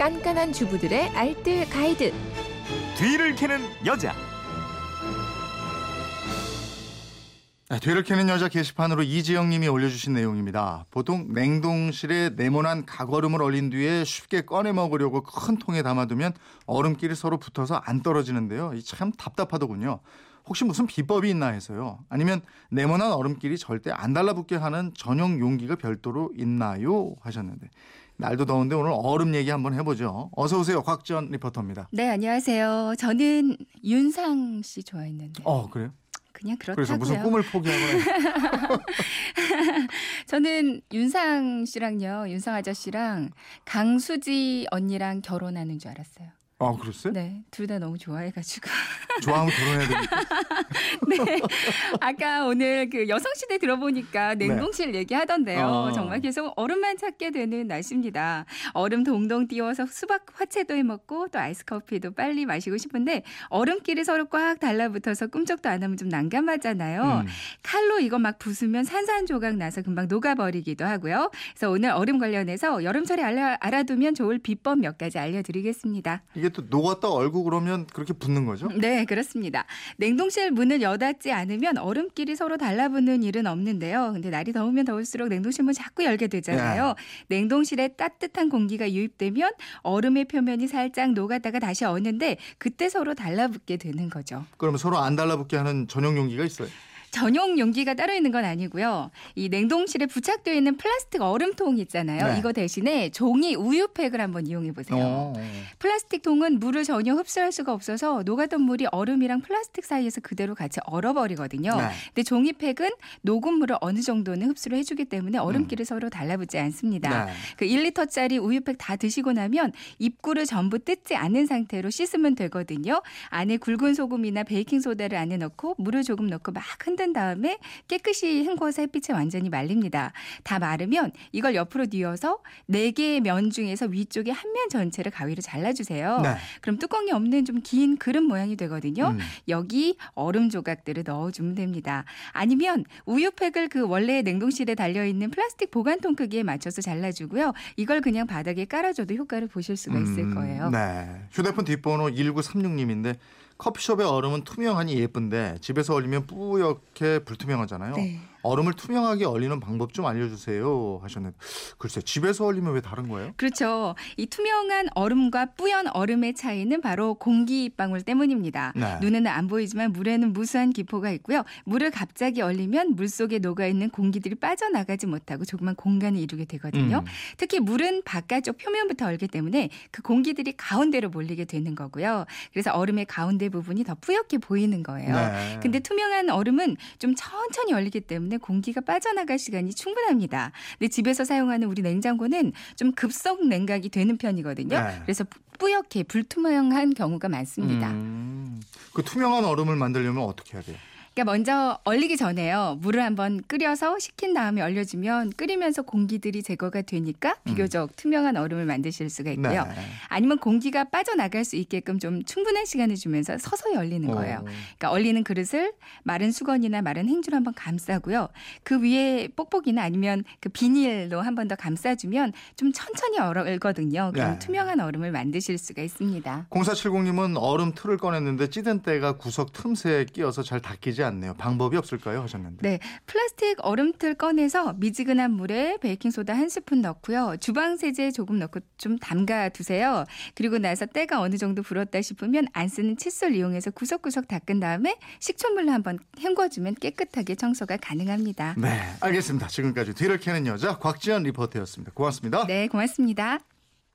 깐깐한 주부들의 알뜰 가이드. 뒤를 캐는 여자. 네, 뒤를 캐는 여자 게시판으로 이지영 님이 올려주신 내용입니다. 보통 냉동실에 네모난 각얼음을 얼린 뒤에 쉽게 꺼내 먹으려고 큰 통에 담아두면 얼음끼리 서로 붙어서 안 떨어지는데요. 이참 답답하더군요. 혹시 무슨 비법이 있나 해서요. 아니면 네모난 얼음끼리 절대 안 달라붙게 하는 전용 용기가 별도로 있나요? 하셨는데 날도 더운데 오늘 얼음 얘기 한번 해보죠. 어서 오세요. 곽지연 리포터입니다. 네, 안녕하세요. 저는 윤상 씨 좋아했는데. 어 그래요? 그냥 그렇다고요. 그래서 무슨 꿈을 포기하거나 저는 윤상 씨랑요, 윤상 아저씨랑 강수지 언니랑 결혼하는 줄 알았어요. 아 그랬어요? 네, 둘 다 너무 좋아해가지고. 좋아하면 결혼해야 됩니까? 네. 아까 오늘 그 여성시대 들어보니까 냉동실 얘기하던데요. 네. 어. 정말 계속 얼음만 찾게 되는 날씨입니다. 얼음 동동 띄워서 수박 화채도 해 먹고 또 아이스 커피도 빨리 마시고 싶은데 얼음끼리 서로 꽉 달라붙어서 꿈쩍도 안 하면 좀 난감하잖아요. 음. 칼로 이거 막 부수면 산산조각 나서 금방 녹아버리기도 하고요. 그래서 오늘 얼음 관련해서 여름철에 알아, 알아두면 좋을 비법 몇 가지 알려드리겠습니다. 이게 또 녹았다 얼고 그러면 그렇게 붙는 거죠? 네, 그렇습니다. 냉동실 문을 여닫지 않으면 얼음끼리 서로 달라붙는 일은 없는데요. 근데 날이 더우면 더울수록 냉동실 문 자꾸 열게 되잖아요. 냉동실에 따뜻한 공기가 유입되면 얼음의 표면이 살짝 녹았다가 다시 어는데 그때 서로 달라붙게 되는 거죠. 그러면 서로 안 달라붙게 하는 전용 용기가 있어요. 전용 용기가 따로 있는 건 아니고요. 이 냉동실에 부착되어 있는 플라스틱 얼음통 있잖아요. 네. 이거 대신에 종이 우유팩을 한번 이용해 보세요. 어. 플라스틱 통은 물을 전혀 흡수할 수가 없어서 녹았던 물이 얼음이랑 플라스틱 사이에서 그대로 같이 얼어버리거든요. 네. 근데 종이팩은 녹은 물을 어느 정도는 흡수를 해주기 때문에 얼음끼리 서로 달라붙지 않습니다. 네. 그 1리터짜리 우유팩 다 드시고 나면 입구를 전부 뜯지 않은 상태로 씻으면 되거든요. 안에 굵은 소금이나 베이킹 소다를 안에 넣고 물을 조금 넣고 막 흔든 다음에 깨끗이 헹궈서 햇빛에 완전히 말립니다. 다 마르면 이걸 옆으로 뉘어서 네 개의 면 중에서 위쪽에 한 면 전체를 가위로 잘라주세요. 네. 그럼 뚜껑이 없는 좀 긴 그릇 모양이 되거든요. 음. 여기 얼음 조각들을 넣어주면 됩니다. 아니면 우유팩을 그 원래 냉동실에 달려있는 플라스틱 보관통 크기에 맞춰서 잘라주고요. 이걸 그냥 바닥에 깔아줘도 효과를 보실 수가 있을 음, 거예요. 네. 휴대폰 뒷번호 1936님인데 커피숍의 얼음은 투명하니 예쁜데 집에서 얼리면 뿌옇게 불투명하잖아요. 네. 얼음을 투명하게 얼리는 방법 좀 알려주세요 하셨는데 글쎄 집에서 얼리면 왜 다른 거예요? 그렇죠. 이 투명한 얼음과 뿌연 얼음의 차이는 바로 공기 방울 때문입니다. 네. 눈에는 안 보이지만 물에는 무수한 기포가 있고요. 물을 갑자기 얼리면 물 속에 녹아 있는 공기들이 빠져나가지 못하고 조그만 공간을 이루게 되거든요. 음. 특히 물은 바깥쪽 표면부터 얼기 때문에 그 공기들이 가운데로 몰리게 되는 거고요. 그래서 얼음의 가운데 부분이 더 뿌옇게 보이는 거예요. 네. 근데 투명한 얼음은 좀 천천히 얼리기 때문에 공기가 빠져나갈 시간이 충분합니다. 근데 집에서 사용하는 우리 냉장고는 좀 급속 냉각이 되는 편이거든요. 네. 그래서 뿌옇게 불투명한 경우가 많습니다. 음, 그 투명한 얼음을 만들려면 어떻게 해야 돼요? 그러니까 먼저 얼리기 전에요. 물을 한번 끓여서 식힌 다음에 얼려주면 끓이면서 공기들이 제거가 되니까 비교적 투명한 얼음을 만드실 수가 있고요. 음. 네. 아니면 공기가 빠져나갈 수 있게끔 좀 충분한 시간을 주면서 서서히 얼리는 거예요. 어. 그러니까 얼리는 그릇을 마른 수건이나 마른 행주로 한번 감싸고요. 그 위에 뽁뽁이나 아니면 그 비닐로 한 번 더 감싸주면 좀 천천히 얼거든요. 그럼 네. 투명한 얼음을 만드실 수가 있습니다. 0470님은 얼음 틀을 꺼냈는데 찌든 때가 구석 틈새에 끼어서 잘 닦이지 않네요. 방법이 없을까요? 하셨는데. 네, 플라스틱 얼음틀 꺼내서 미지근한 물에 베이킹 소다 한 스푼 넣고요. 주방 세제 조금 넣고 좀 담가 두세요. 그리고 나서 때가 어느 정도 불었다 싶으면 안 쓰는 칫솔 이용해서 구석구석 닦은 다음에 식초물로 한번 헹궈주면 깨끗하게 청소가 가능합니다. 네, 알겠습니다. 지금까지 뒤를 캐는 여자 곽지연 리포터였습니다. 고맙습니다. 네, 고맙습니다.